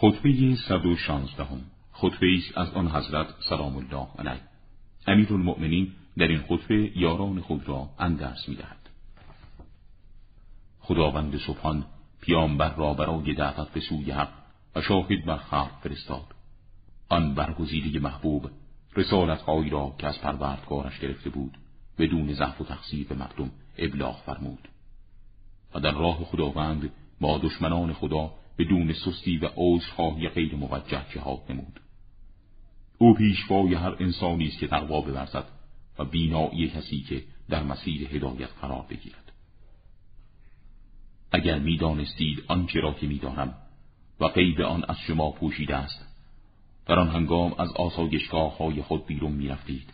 خطبه صد و شانزدهم خطبه است از آن حضرت سلام الله علیه. امیر المؤمنین در این خطبه یاران خود را اندرس می‌دهد. خداوند سبحان پیامبر را برای دعوت به سوی حق و شاهد بر خلق فرستاد. آن برگزیده محبوب رسالتهایی را که از پروردگارش گرفته بود بدون ضعف و تقصیر به مردم ابلاغ فرمود. و در راه خداوند با دشمنان خدا بدون سستی و عذرخواهی غیر موجه جهاد نمود. او پیشوای هر انسانی است که تقوا بورزد و بینایی کسی که در مسیر هدایت قرار بگیرد. اگر می‌دانستید آنچه را که می‌دانم و غیب آن از شما پوشیده است در آن هنگام از آسایشگاه های خود بیرون می‌رفتید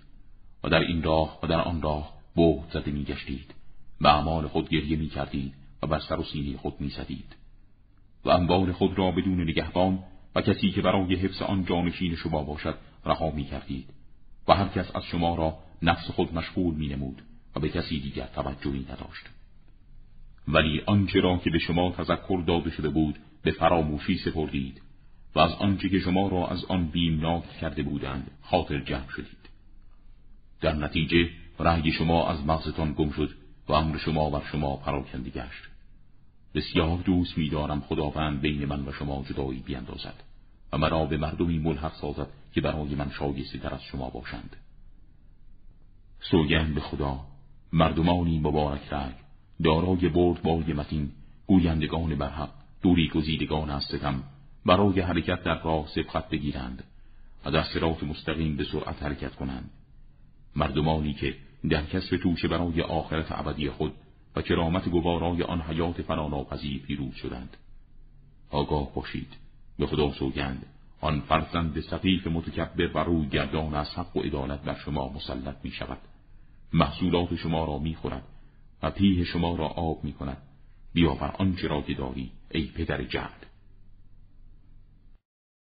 و در این راه و در آن راه بهت زده میگشتید و اعمال خود گریه می‌کردید و بر سر و سینه خود می‌زدید. و اموال خود را بدون نگهبان و کسی که برای حفظ آن جانشین شما باشد رها می کردید و هر کس از شما را نفس خود مشغول می نمود و به کسی دیگر توجهی نداشت. ولی آنچه را که به شما تذکر داده شده بود به فراموشی سپردید و از آنچه که شما را از آن بیمناک کرده بودند خاطر جمع شدید. در نتیجه رأی شما از مغزتان گم شد و امر شما بر شما پراکنده گشت. بسیار دوست میدارم خداوند بین من و شما جدایی بیندازد و مرا به مردمی ملحق سازد که برای من شایسته در از شما باشند. سوگند به خدا مردمانی مبارک رای. دارای برد بای متین گویندگان برحق دوری گزیدگان از ستم برای حرکت در راه سبخت بگیرند و در سرات مستقیم به سرعت حرکت کنند. مردمانی که در کسب توشه برای آخرت ابدی خود و کرامت گوارای آن حیات فناناپذیر پیروز شدند. آگاه باشید. به خدا سوگند. آن فرزند سقیف متکبر و روی گردان از حق و عدالت بر شما مسلط می شود محصولات شما را می خورد و پیه شما را آب می کند بیاور آنچه را که داری ای پدر جهد